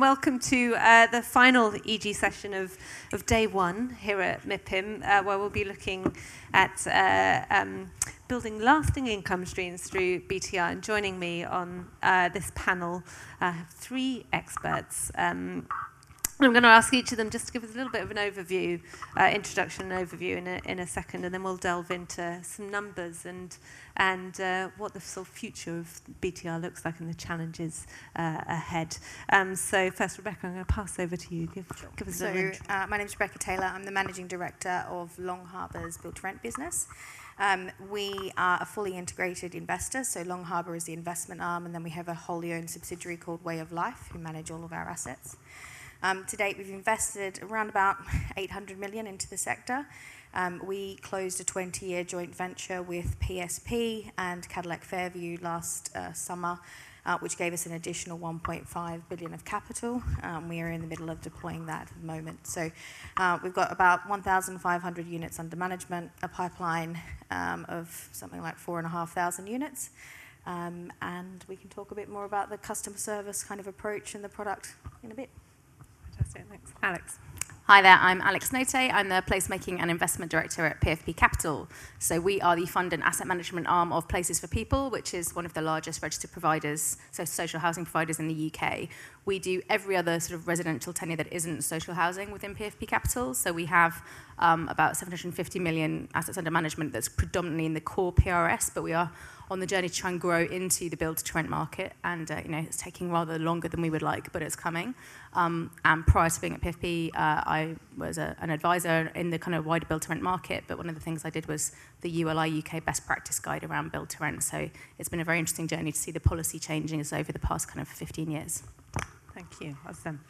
Welcome to uh, the final EG session of, of day one here at MIPIM, uh, where we'll be looking at uh, um, building lasting income streams through BTR. And joining me on uh, this panel, I have three experts. Um, I'm going to ask each of them just to give us a little bit of an overview, uh, introduction and overview in a, in a second, and then we'll delve into some numbers and, and uh, what the sort of future of BTR looks like and the challenges uh, ahead. Um, so first, Rebecca, I'm going to pass over to you. Give, give us so, a uh, my name is Rebecca Taylor. I'm the Managing Director of Long Harbour's Build to Rent business. Um, we are a fully integrated investor, so Long Harbour is the investment arm, and then we have a wholly owned subsidiary called Way of Life, who manage all of our assets. Um, to date, we've invested around about 800 million into the sector. Um, we closed a 20-year joint venture with PSP and Cadillac Fairview last uh, summer, uh, which gave us an additional 1.5 billion of capital. Um, we are in the middle of deploying that at the moment. So uh, we've got about 1,500 units under management, a pipeline um, of something like 4,500 units. Um, and we can talk a bit more about the customer service kind of approach and the product in a bit. Thanks. Alex. Hi there, I'm Alex Notay. I'm the Placemaking and Investment Director at PFP Capital. So we are the fund and asset management arm of Places for People, which is one of the largest registered providers, so social housing providers in the UK. We do every other sort of residential tenure that isn't social housing within PFP Capital. So we have um, about 750 million assets under management that's predominantly in the core PRS, but we are on the journey to try and grow into the build to rent market. And, uh, you know, it's taking rather longer than we would like, but it's coming. Um, and prior to being at PFP, uh, I was a, an advisor in the kind of wider build to rent market. But one of the things I did was the ULI UK best practice guide around build to rent. So it's been a very interesting journey to see the policy changing over the past kind of 15 years. Thank you. Awesome.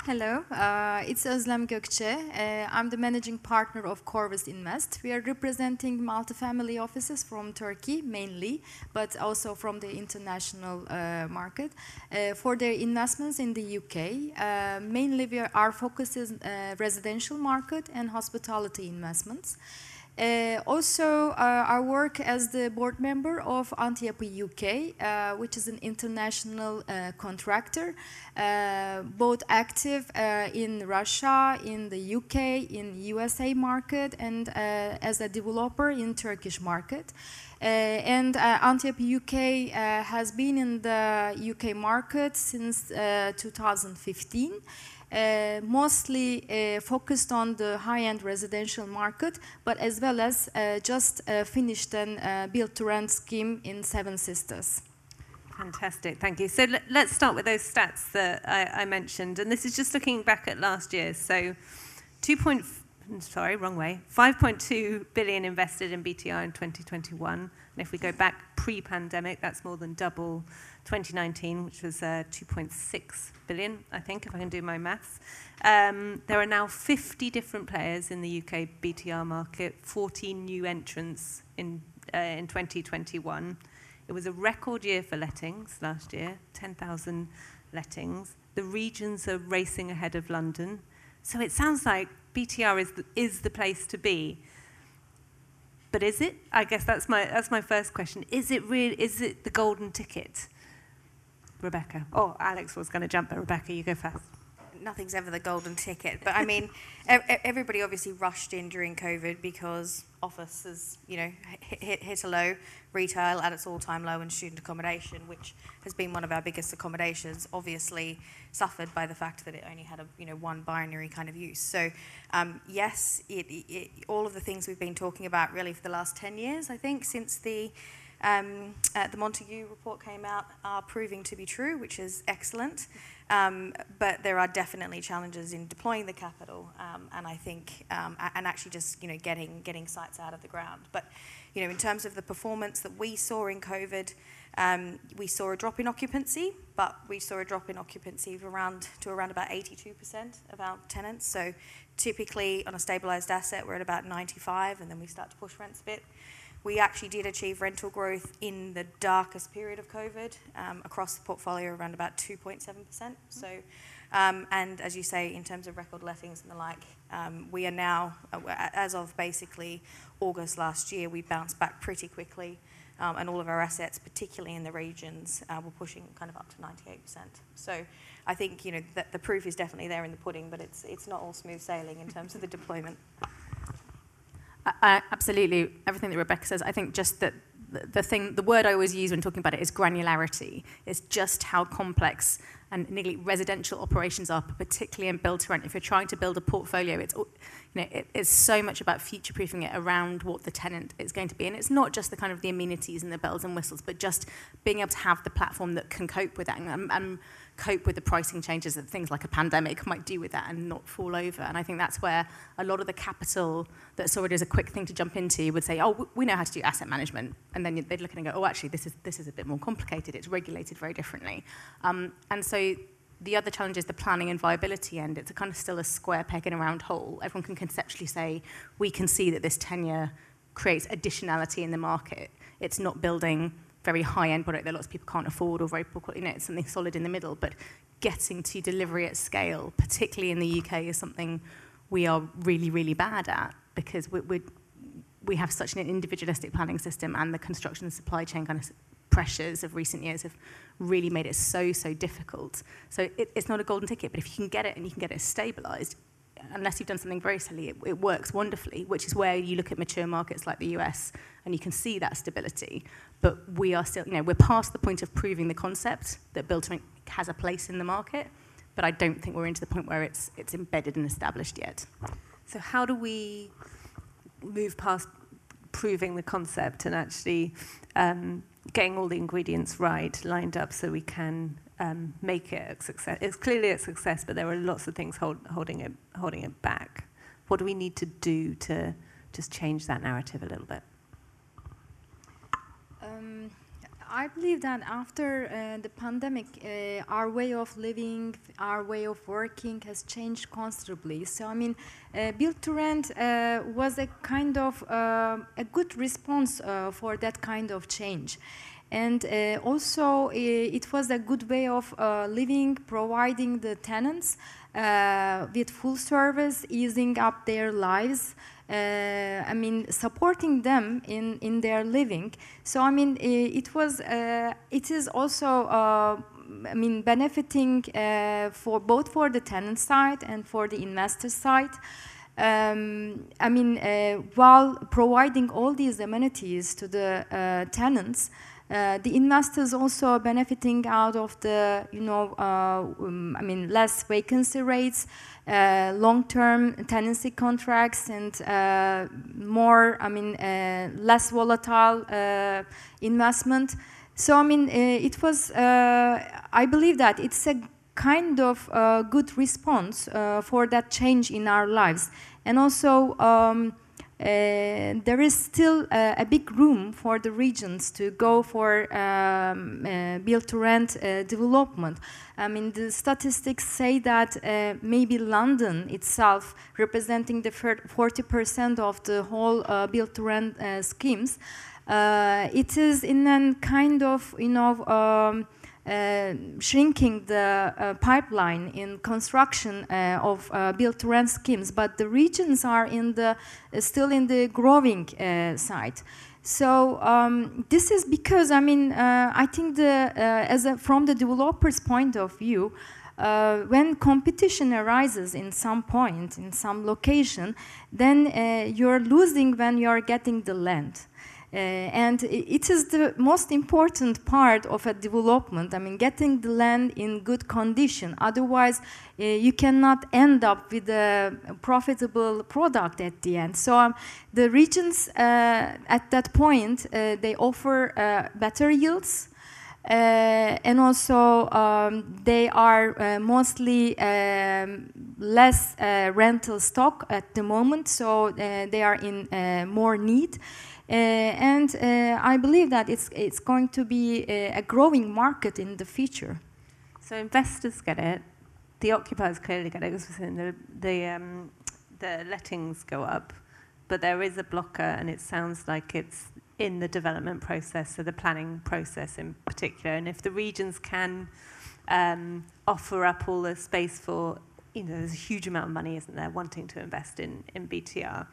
Hello, uh, it's Özlem Gökçe. Uh, I'm the managing partner of Corvus Invest. We are representing multifamily offices from Turkey mainly, but also from the international uh, market uh, for their investments in the UK. Uh, mainly, we are, our focus is uh, residential market and hospitality investments. Uh, also, uh, I work as the board member of Antiyapı UK, uh, which is an international uh, contractor, uh, both active uh, in Russia, in the UK, in USA market, and as a developer in Turkish market. and Antiyapı UK has been in the UK market since 2015. Uh, mostly uh, focused on the high-end residential market, but as well as uh, just uh, finished a uh, build-to-rent scheme in Seven Sisters. Fantastic, thank you. So let's start with those stats that I, I, mentioned, and this is just looking back at last year. So, 2. Point, sorry, wrong way. 5.2 billion invested in BTR in 2021, and if we go back pre-pandemic, that's more than double 2019, which was uh, 2.6 billion, I think, if I can do my maths. Um, there are now 50 different players in the UK BTR market, 14 new entrants in, uh, in 2021. It was a record year for lettings last year, 10,000 lettings. The regions are racing ahead of London. So it sounds like BTR is the, is the place to be. But is it? I guess that's my, that's my first question. Is it really, is it the golden ticket? Rebecca. Oh, Alex was going to jump, but Rebecca, you go first. Nothing's ever the golden ticket, but I mean, everybody obviously rushed in during COVID because office has, you know, hit, hit a low, retail at its all-time low, and student accommodation, which has been one of our biggest accommodations, obviously suffered by the fact that it only had a, you know, one binary kind of use. So, um, yes, it, it, all of the things we've been talking about really for the last 10 years, I think, since the um, uh, the Montague report came out are proving to be true, which is excellent. Um, but there are definitely challenges in deploying the capital, um, and I think, um, and actually just you know getting getting sites out of the ground. But you know, in terms of the performance that we saw in COVID, um, we saw a drop in occupancy, but we saw a drop in occupancy of around to around about 82% of our tenants. So typically on a stabilized asset, we're at about 95, and then we start to push rents a bit. We actually did achieve rental growth in the darkest period of COVID um, across the portfolio around about 2.7%. So, um, and as you say, in terms of record lettings and the like, um, we are now, uh, as of basically August last year, we bounced back pretty quickly. um, and all of our assets, particularly in the regions, uh, we're pushing kind of up to 98%. So I think you know that the proof is definitely there in the pudding, but it's it's not all smooth sailing in terms of the deployment. I, absolutely, everything that Rebecca says. I think just that the, the thing, the word I always use when talking about it is granularity. It's just how complex and nearly residential operations are, particularly in build to rent. If you're trying to build a portfolio, it's you know it, it's so much about future proofing it around what the tenant is going to be, and it's not just the kind of the amenities and the bells and whistles, but just being able to have the platform that can cope with that. And, and cope with the pricing changes that things like a pandemic might do with that and not fall over. And I think that's where a lot of the capital that saw it as a quick thing to jump into would say, oh, we know how to do asset management. And then they'd look at it and go, oh, actually, this is, this is a bit more complicated. It's regulated very differently. Um, and so the other challenge is the planning and viability end. It's kind of still a square peg in a round hole. Everyone can conceptually say, we can see that this tenure creates additionality in the market. It's not building very high-end product that lots of people can't afford or very poor quality, you know, it's something solid in the middle. But getting to delivery at scale, particularly in the UK, is something we are really, really bad at because we we we have such an individualistic planning system and the construction and supply chain kind of pressures of recent years have really made it so, so difficult. So it, it's not a golden ticket, but if you can get it and you can get it stabilized, unless you've done something very silly, it, it works wonderfully, which is where you look at mature markets like the US and you can see that stability. But we are still, you know, we're past the point of proving the concept that build to has a place in the market, but I don't think we're into the point where it's, it's embedded and established yet. So how do we move past proving the concept and actually um, getting all the ingredients right, lined up so we can um, make it a success. It's clearly a success, but there are lots of things hold, holding it holding it back. What do we need to do to just change that narrative a little bit? Um, I believe that after uh, the pandemic, uh, our way of living, our way of working has changed considerably. So, I mean, uh, build to rent uh, was a kind of uh, a good response uh, for that kind of change. And uh, also, uh, it was a good way of uh, living, providing the tenants uh, with full service, easing up their lives. Uh, I mean, supporting them in, in their living. So, I mean, it was, uh, it is also, I mean, benefiting for both for the tenant side and for the investor side. Um, I mean, while providing all these amenities to the tenants, uh, the investors also are benefiting out of the, you know, uh, um, I mean, less vacancy rates, uh, long-term tenancy contracts, and uh, more, I mean, uh, less volatile investment. So, I mean, it was, I believe that it's a kind of good response for that change in our lives. And also, um, uh, there is still uh, a big room for the regions to go for um, uh, build-to-rent uh, development. I mean, the statistics say that uh, maybe London itself, representing the 40% of the whole uh, build-to-rent schemes, it is in a kind of, you know, um, shrinking the uh, pipeline in construction uh, of uh, build-to-rent schemes, but the regions are in the uh, still in the growing uh, side. So um, this is because I mean I think the as a, from the developer's point of view. when competition arises in some point, in some location, then you're losing when you're getting the land. Uh, and it is the most important part of a development. I mean, getting the land in good condition. Otherwise, uh, you cannot end up with a profitable product at the end. So um, the regions uh, at that point, uh, they offer uh, better yields. Uh, and also um, they are mostly um, less rental stock at the moment, so they are in more need. Uh, and uh, I believe that it's, it's going to be a, a growing market in the future. So investors get it, the occupiers clearly get it the, the, um, the lettings go up, but there is a blocker and it sounds like it's in the development process, so the planning process in particular. And if the regions can um, offer up all the space for, you know, there's a huge amount of money, isn't there, wanting to invest in, in BTR,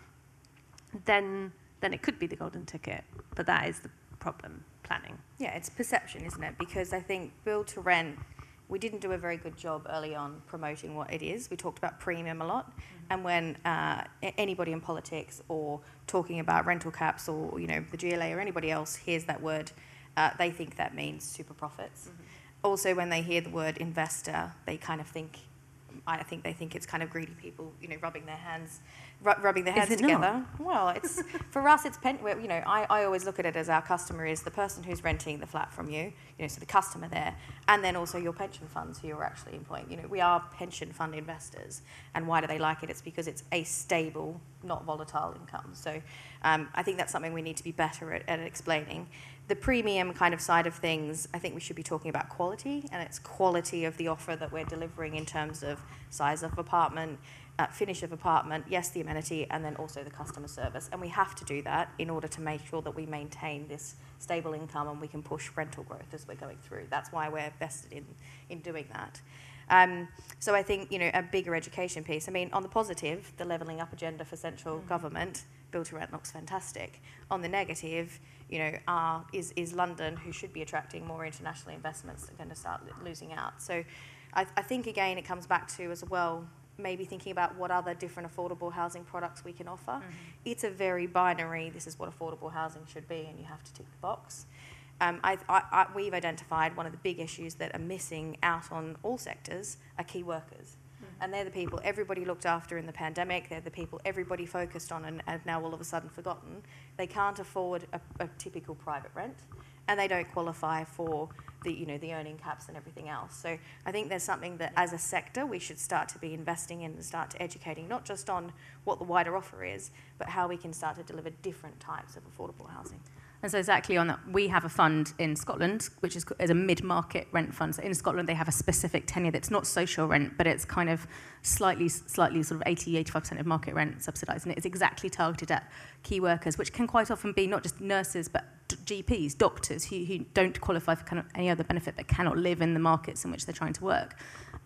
then then it could be the golden ticket. But that is the problem planning. Yeah, it's perception, isn't it? Because I think build to rent, we didn't do a very good job early on promoting what it is. We talked about premium a lot, and when uh, anybody in politics or talking about rental caps or you know the GLA or anybody else hears that word, uh, they think that means super profits. Also, when they hear the word investor, they kind of think. I think they think it's kind of greedy people, you know, rubbing their hands, rubbing their hands it not? together. Well, it's for us. It's pen, you know. I, I always look at it as our customer is the person who's renting the flat from you. You know, so the customer there, and then also your pension funds who you're actually employing. You know, we are pension fund investors, and why do they like it? It's because it's a stable, not volatile income. So, um, I think that's something we need to be better at, at explaining. The premium kind of side of things, I think we should be talking about quality, and it's quality of the offer that we're delivering in terms of size of apartment, uh, finish of apartment, yes, the amenity, and then also the customer service. And we have to do that in order to make sure that we maintain this stable income and we can push rental growth as we're going through. That's why we're vested in, in doing that. Um, so I think, you know, a bigger education piece. I mean, on the positive, the levelling up agenda for central government, build to rent looks fantastic. On the negative, you know, are, is, is London, who should be attracting more international investments, going to start losing out. So I, I think, again, it comes back to as well maybe thinking about what other different affordable housing products we can offer. It's a very binary, this is what affordable housing should be, and you have to tick the box. Um, I, I, I, we've identified one of the big issues that are missing out on all sectors are key workers. And they're the people everybody looked after in the pandemic. They're the people everybody focused on and, and now all of a sudden forgotten. They can't afford a, a typical private rent, and they don't qualify for the you know the earning caps and everything else. So I think there's something that as a sector we should start to be investing in and start to educating not just on what the wider offer is, but how we can start to deliver different types of affordable housing. And so exactly on that, we have a fund in Scotland, which is, is a mid-market rent fund. So in Scotland, they have a specific tenure that's not social rent, but it's kind of slightly, slightly sort of 80, 85% of market rent subsidised. And it's exactly targeted at key workers, which can quite often be not just nurses, but GPs, doctors who, who don't qualify for kind of any other benefit but cannot live in the markets in which they're trying to work.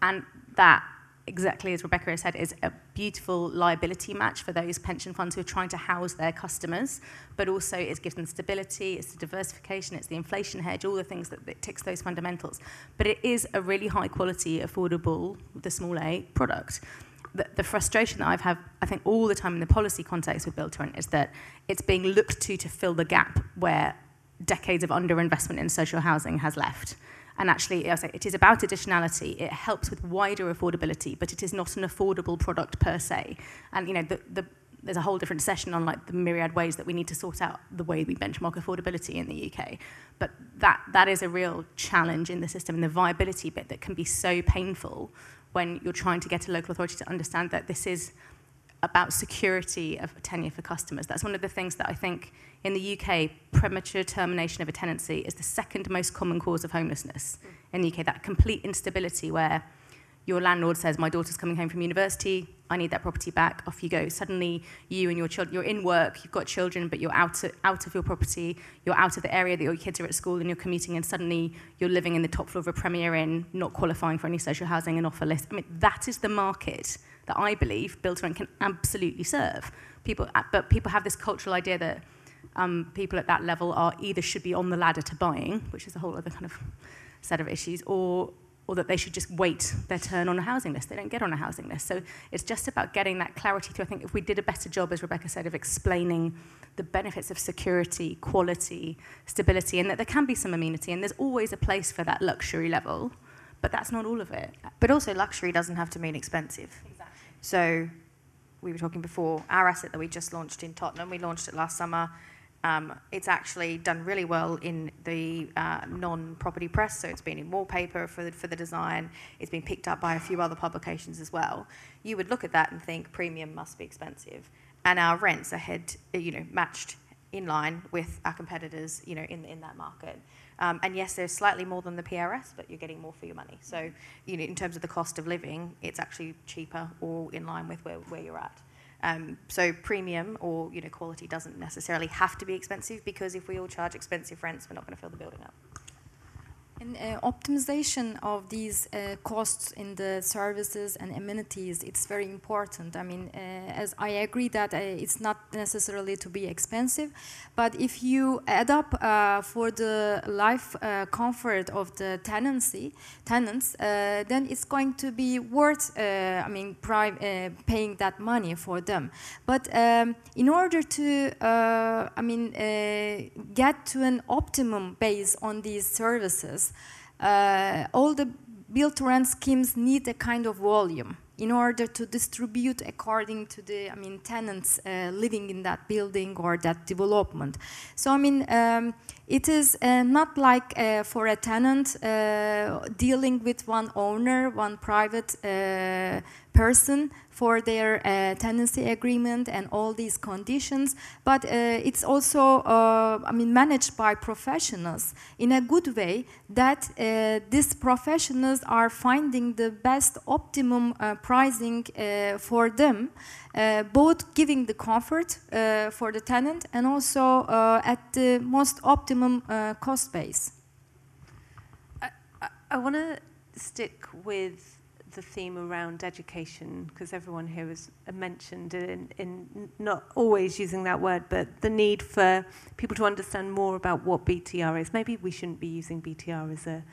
And that exactly as Rebecca has said, is a beautiful liability match for those pension funds who are trying to house their customers, but also it gives them stability, it's the diversification, it's the inflation hedge, all the things that, that ticks those fundamentals. But it is a really high quality, affordable, the small a product. The, the frustration that I've had, I think, all the time in the policy context with Build to Rent is that it's being looked to to fill the gap where decades of underinvestment in social housing has left. And actually, it is about additionality. It helps with wider affordability, but it is not an affordable product per se. And you know, the, the, there's a whole different session on like the myriad ways that we need to sort out the way we benchmark affordability in the UK. But that that is a real challenge in the system, and the viability bit that can be so painful when you're trying to get a local authority to understand that this is about security of tenure for customers. That's one of the things that I think in the UK, premature termination of a tenancy is the second most common cause of homelessness in the UK. That complete instability where your landlord says, My daughter's coming home from university, I need that property back, off you go. Suddenly, you and your children, you're in work, you've got children, but you're out, of, out of your property, you're out of the area that your kids are at school and you're commuting, and suddenly you're living in the top floor of a Premier Inn, not qualifying for any social housing and offer list. I mean, that is the market that I believe Build to Rent can absolutely serve. People, but people have this cultural idea that um, people at that level are either should be on the ladder to buying, which is a whole other kind of set of issues, or or that they should just wait their turn on a housing list. They don't get on a housing list. So it's just about getting that clarity through. I think if we did a better job, as Rebecca said, of explaining the benefits of security, quality, stability, and that there can be some amenity, and there's always a place for that luxury level, but that's not all of it. But also, luxury doesn't have to mean expensive. Exactly. So, we were talking before, our asset that we just launched in Tottenham, we launched it last summer. Um, it's actually done really well in the uh, non-property press, so it's been in wallpaper for the, for the design. It's been picked up by a few other publications as well. You would look at that and think premium must be expensive, and our rents are head, you know, matched in line with our competitors, you know, in in that market. Um, and yes, there's slightly more than the PRS, but you're getting more for your money. So, you know, in terms of the cost of living, it's actually cheaper or in line with where, where you're at. Um, so premium or you know quality doesn't necessarily have to be expensive because if we all charge expensive rents, we're not going to fill the building up. And uh, optimization of these uh, costs in the services and amenities, it's very important. I mean, uh, as I agree that uh, it's not necessarily to be expensive, but if you add up uh, for the life uh, comfort of the tenancy, tenants, then it's going to be worth, I mean, paying that money for them. But um, in order to, I mean, get to an optimum base on these services, uh, all the build to rent schemes need a kind of volume in order to distribute according to the I mean tenants uh, living in that building or that development. So I mean um, it is uh, not like uh, for a tenant uh, dealing with one owner, one private uh, person for their uh, tenancy agreement and all these conditions, but uh, it's also, uh, I mean, managed by professionals in a good way that uh, these professionals are finding the best optimum uh, pricing uh, for them, both giving the comfort for the tenant and also at the most optimum cost base. I, I, I want to stick with the theme around education, because everyone here has mentioned in, in not always using that word, but the need for people to understand more about what BTR is. Maybe we shouldn't be using BTR as a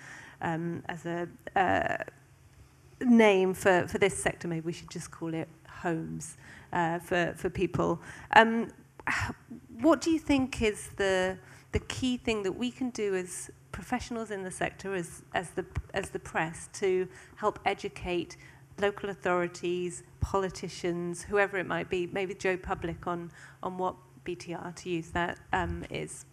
um, as a uh, name for, for this sector. Maybe we should just call it homes uh, for for people. Um, what do you think is the the key thing that we can do as professionals in the sector, as, as, the, as the press, to help educate local authorities, politicians, whoever it might be, maybe Joe Public, on, on what BTR, to use that, um, is?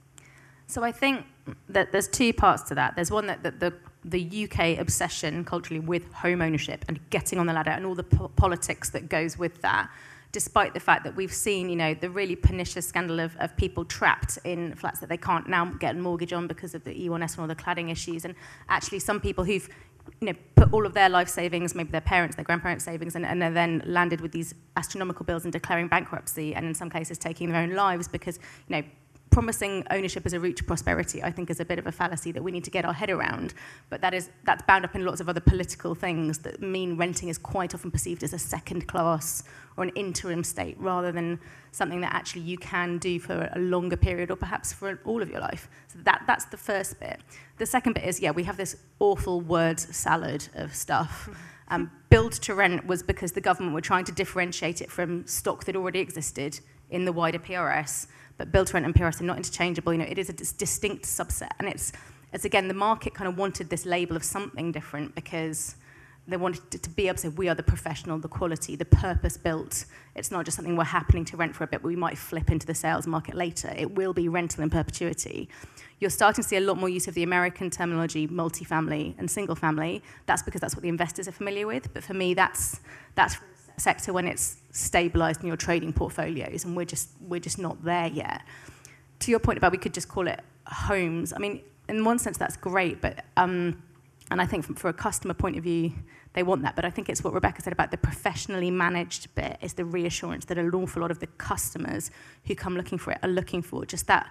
So I think that there's two parts to that. There's one that, that the the UK obsession culturally with home ownership and getting on the ladder and all the po- politics that goes with that despite the fact that we've seen, you know, the really pernicious scandal of, of people trapped in flats that they can't now get a mortgage on because of the E1S and all the cladding issues. And actually some people who've, you know, put all of their life savings, maybe their parents, their grandparents' savings, and, and are then landed with these astronomical bills and declaring bankruptcy, and in some cases taking their own lives because, you know, promising ownership as a route to prosperity, I think, is a bit of a fallacy that we need to get our head around. But that is that's bound up in lots of other political things that mean renting is quite often perceived as a second class or an interim state rather than something that actually you can do for a longer period or perhaps for all of your life. So that, that's the first bit. The second bit is, yeah, we have this awful word salad of stuff. Um, build to rent was because the government were trying to differentiate it from stock that already existed in the wider PRS. But build to rent and PRS are not interchangeable. You know, it is a distinct subset. And it's, it's again, the market kind of wanted this label of something different because they wanted to, to be able to say, we are the professional, the quality, the purpose built. It's not just something we're happening to rent for a bit, but we might flip into the sales market later. It will be rental in perpetuity. You're starting to see a lot more use of the American terminology, multifamily and single family. That's because that's what the investors are familiar with. But for me, that's, that's sector when it's stabilized in your trading portfolios, and we're just, we're just not there yet. To your point about we could just call it homes, I mean, in one sense, that's great, but um, and I think from, a customer point of view, they want that. But I think it's what Rebecca said about the professionally managed bit is the reassurance that an awful lot of the customers who come looking for it are looking for. Just that,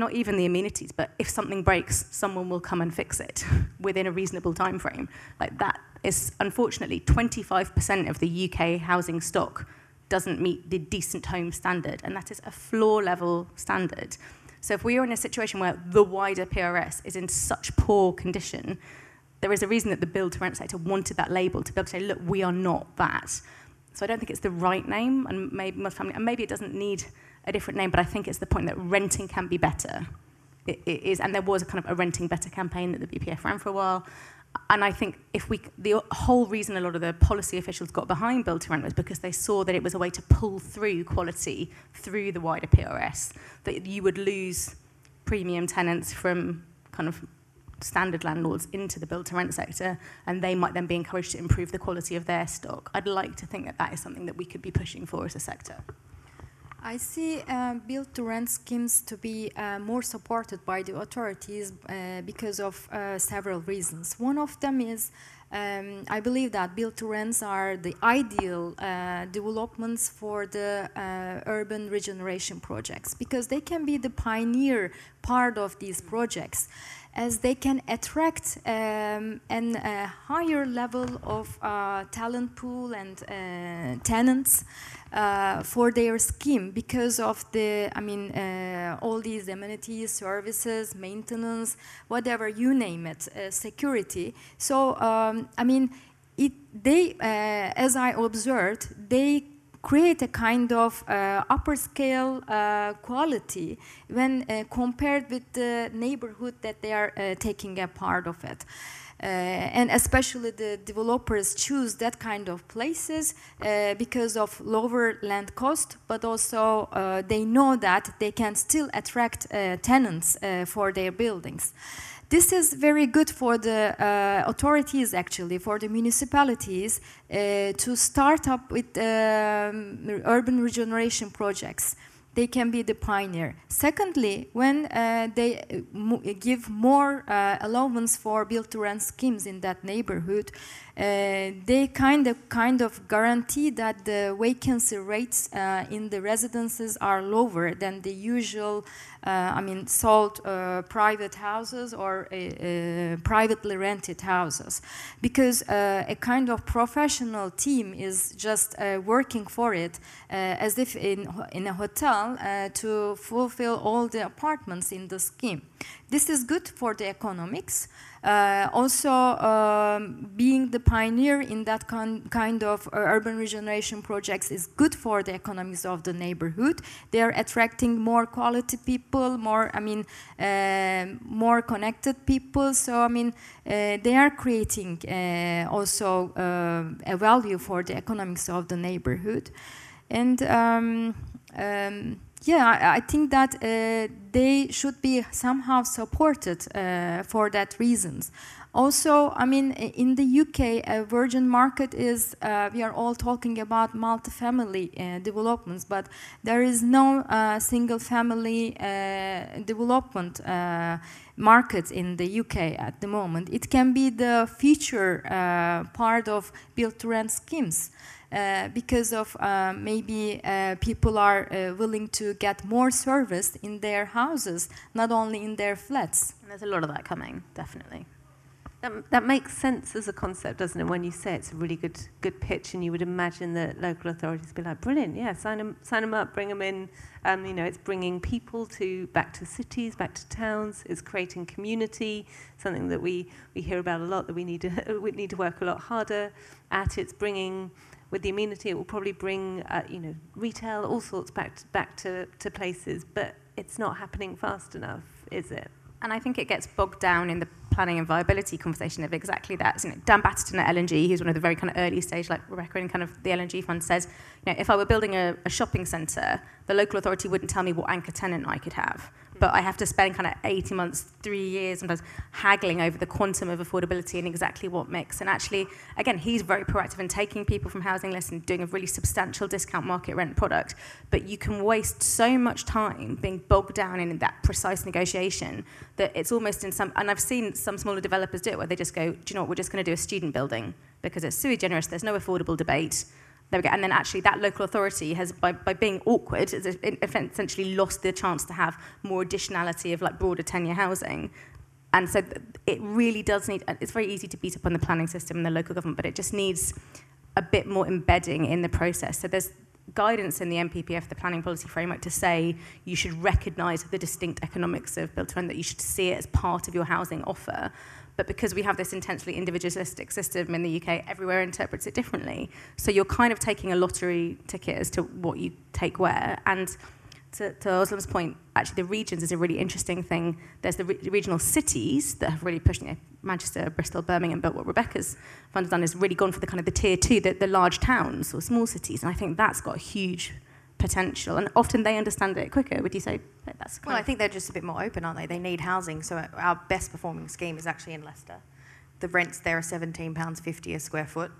not even the amenities, but if something breaks, someone will come and fix it within a reasonable time frame. Like that is unfortunately 25% of the UK housing stock doesn't meet the decent home standard, and that is a floor level standard. So if we are in a situation where the wider PRS is in such poor condition, there is a reason that the build to rent sector wanted that label to be able to say, look, we are not that. So I don't think it's the right name, and maybe and maybe it doesn't need a different name, but I think it's the point that renting can be better. It, it is, and there was a kind of a renting better campaign that the BPF ran for a while. And I think if we, the whole reason a lot of the policy officials got behind build to rent was because they saw that it was a way to pull through quality through the wider PRS, that you would lose premium tenants from kind of standard landlords into the build to rent sector and they might then be encouraged to improve the quality of their stock. I'd like to think that that is something that we could be pushing for as a sector. I see uh, build to rent schemes to be uh, more supported by the authorities uh, because of uh, several reasons. One of them is um, I believe that build to rents are the ideal uh, developments for the uh, urban regeneration projects because they can be the pioneer part of these projects as they can attract um, a higher level of uh, talent pool and uh, tenants uh, for their scheme because of the, I mean, uh, all these amenities, services, maintenance, whatever you name it, uh, security. So, um, I mean, it, they, uh, as I observed, they create a kind of uh, upper scale uh, quality when uh, compared with the neighborhood that they are uh, taking a part of it. Uh, and especially the developers choose that kind of places uh, because of lower land cost, but also they know that they can still attract tenants for their buildings. This is very good for the uh, authorities, actually, for the municipalities uh, to start up with um, urban regeneration projects they can be the pioneer. Secondly, when uh, they uh, give more uh, allowance for build-to-rent schemes in that neighborhood, uh, they kind of kind of guarantee that the vacancy rates uh, in the residences are lower than the usual, uh, I mean, sold uh, private houses or uh, uh, privately rented houses, because a kind of professional team is just working for it as if in in a hotel to fulfill all the apartments in the scheme. This is good for the economics. Uh, also, um, being the pioneer in that kind of uh, urban regeneration projects is good for the economics of the neighborhood. They are attracting more quality people, more, I mean, uh, more connected people. So, I mean, uh, they are creating uh, also uh, a value for the economics of the neighborhood. And um, um, yeah, I, think that uh, they should be somehow supported uh, for that reasons. Also, I mean, in the UK, a virgin market is, uh, we are all talking about multifamily uh, developments, but there is no uh, single family uh, development market in the UK at the moment. It can be the future part of build-to-rent schemes. Uh, because of uh, maybe uh, people are uh, willing to get more service in their houses, not only in their flats. And there's a lot of that coming, definitely. That, that makes sense as a concept, doesn't it? When you say it's a really good good pitch, and you would imagine that local authorities be like, brilliant, yeah, sign them sign them up, bring them in. Um, you know, it's bringing people to back to cities, back to towns. It's creating community, something that we we hear about a lot that we need to we need to work a lot harder at. It's bringing with the amenity, it will probably bring, uh, you know, retail, all sorts back to, back to, to places, but it's not happening fast enough, is it? And I think it gets bogged down in the planning and viability conversation of exactly that. So, you know, Dan Batterton at L&G, who's one of the very kind of early stage, like Rebecca in kind of the L&G fund, says, you know, if I were building a, a shopping centre, the local authority wouldn't tell me what anchor tenant I could have but I have to spend kind of 80 months, three years, sometimes haggling over the quantum of affordability and exactly what mix. And actually, again, he's very proactive in taking people from housing lists and doing a really substantial discount market rent product. But you can waste so much time being bogged down in that precise negotiation that it's almost in some, and I've seen some smaller developers do it where they just go, do you know what, we're just going to do a student building because it's sui generis, there's no affordable debate there we go. And then actually that local authority has, by, by being awkward, has essentially lost the chance to have more additionality of like broader tenure housing. And so it really does need, it's very easy to beat up on the planning system and the local government, but it just needs a bit more embedding in the process. So there's guidance in the NPPF, the planning policy framework, to say you should recognise the distinct economics of built to rent, that you should see it as part of your housing offer. But because we have this intensely individualistic system in the UK, everywhere interprets it differently. So you're kind of taking a lottery ticket as to what you take where. And to, to Özlem's point, actually the regions is a really interesting thing. There's the, re- regional cities that have really pushed, you know, Manchester, Bristol, Birmingham, but what Rebecca's fund has done is really gone for the kind of the tier two, the, the large towns or small cities. And I think that's got a huge potential, and often they understand it quicker. Would you say that's? Well, I think they're just a bit more open, aren't they? They need housing, so our best performing scheme is actually in Leicester. The rents there are seventeen pounds fifty a square foot.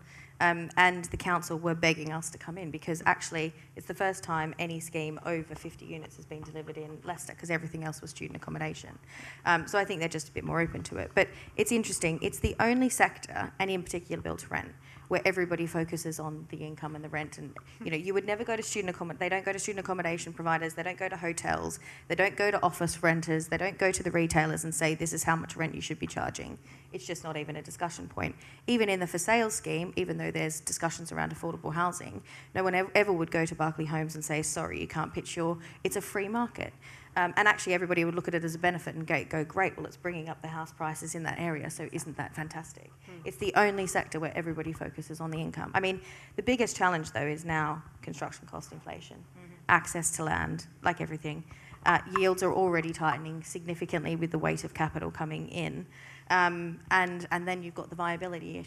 Um, and the council were begging us to come in because actually it's the first time any scheme over 50 units has been delivered in Leicester because everything else was student accommodation. Um, so I think they're just a bit more open to it. But it's interesting, it's the only sector, and in particular built to rent, where everybody focuses on the income and the rent. And you know, you would never go to student accommodation. They don't go to student accommodation providers. They don't go to hotels. They don't go to office renters. They don't go to the retailers and say this is how much rent you should be charging. It's just not even a discussion point. Even in the for sale scheme, even though there's discussions around affordable housing, no one ever, would go to Berkeley Homes and say, sorry, you can't pitch your. It's a free market. Um, and actually, everybody would look at it as a benefit and go, go, great, well, it's bringing up the house prices in that area, so isn't that fantastic? Mm. It's the only sector where everybody focuses on the income. I mean, the biggest challenge, though, is now construction cost inflation, mm-hmm. access to land, like everything. Uh, yields are already tightening significantly with the weight of capital coming in. Um, and, and then you've got the viability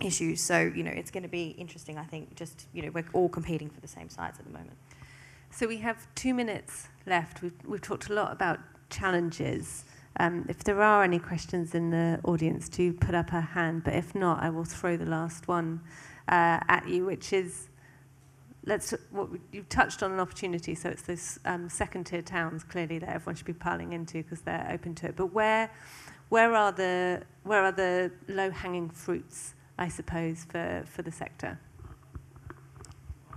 issues. So, you know, it's going to be interesting, I think, just, you know, we're all competing for the same sites at the moment. So we have two minutes left. We've, we've talked a lot about challenges. Um, if there are any questions in the audience, do put up a hand. But if not, I will throw the last one uh, at you, which is let's. What, you've touched on an opportunity, so it's those um, second-tier towns clearly that everyone should be piling into because they're open to it. But where, where are the where are the low-hanging fruits? I suppose for for the sector.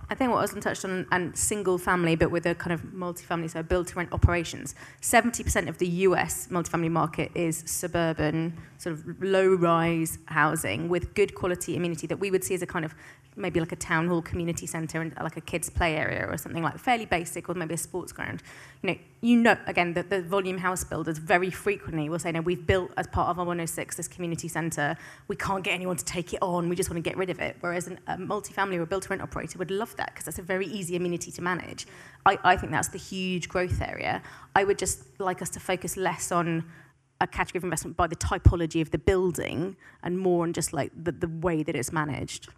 I think what Özlem touched on, and single family, but with a kind of multifamily, so build to rent operations. 70% of the US multifamily market is suburban, sort of low rise housing with good quality amenity that we would see as a kind of maybe like a town hall community centre and like a kids play area or something like fairly basic or maybe a sports ground. You know you know again that the volume house builders very frequently will say no we've built as part of our 106 this community centre we can't get anyone to take it on. We just want to get rid of it. Whereas an, a multifamily or a build to rent operator would love that because that's a very easy amenity to manage. I, I think that's the huge growth area. I would just like us to focus less on a category of investment by the typology of the building and more on just like the, the way that it's managed.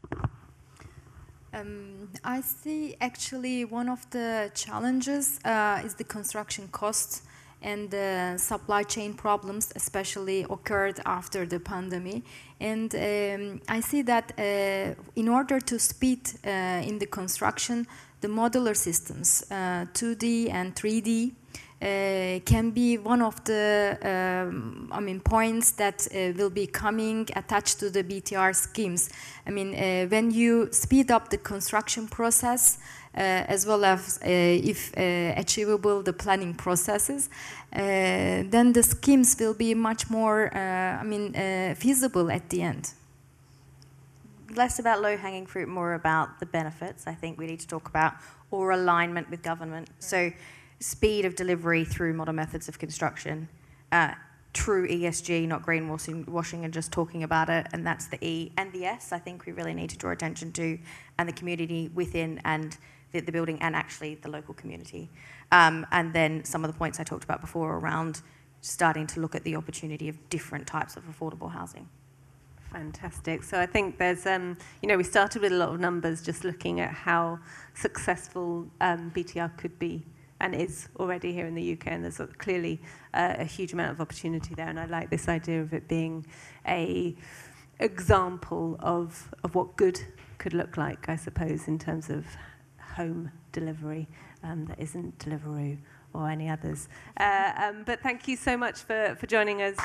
Um, I see actually one of the challenges uh, is the construction costs and the supply chain problems, especially occurred after the pandemic. And um, I see that uh, in order to speed uh, in the construction, the modular systems, 2D uh, and 3D, uh, can be one of the um, I mean points that uh, will be coming attached to the BTR schemes. I mean uh, when you speed up the construction process uh, as well as uh, if achievable the planning processes, then the schemes will be much more I mean feasible at the end. Less about low hanging fruit, more about the benefits. I think we need to talk about or alignment with government. So speed of delivery through modern methods of construction, uh, true ESG, not greenwashing and just talking about it, and that's the E. And the S, I think we really need to draw attention to, and the community within and the, the building and actually the local community. Um, and then some of the points I talked about before around starting to look at the opportunity of different types of affordable housing. Fantastic. So I think there's, um, you know, we started with a lot of numbers just looking at how successful um, BTR could be and is already here in the UK, and there's clearly uh, a huge amount of opportunity there. And I like this idea of it being a example of of what good could look like, I suppose, in terms of home delivery um, that isn't Deliveroo or any others. Uh, um, but thank you so much for, for joining us.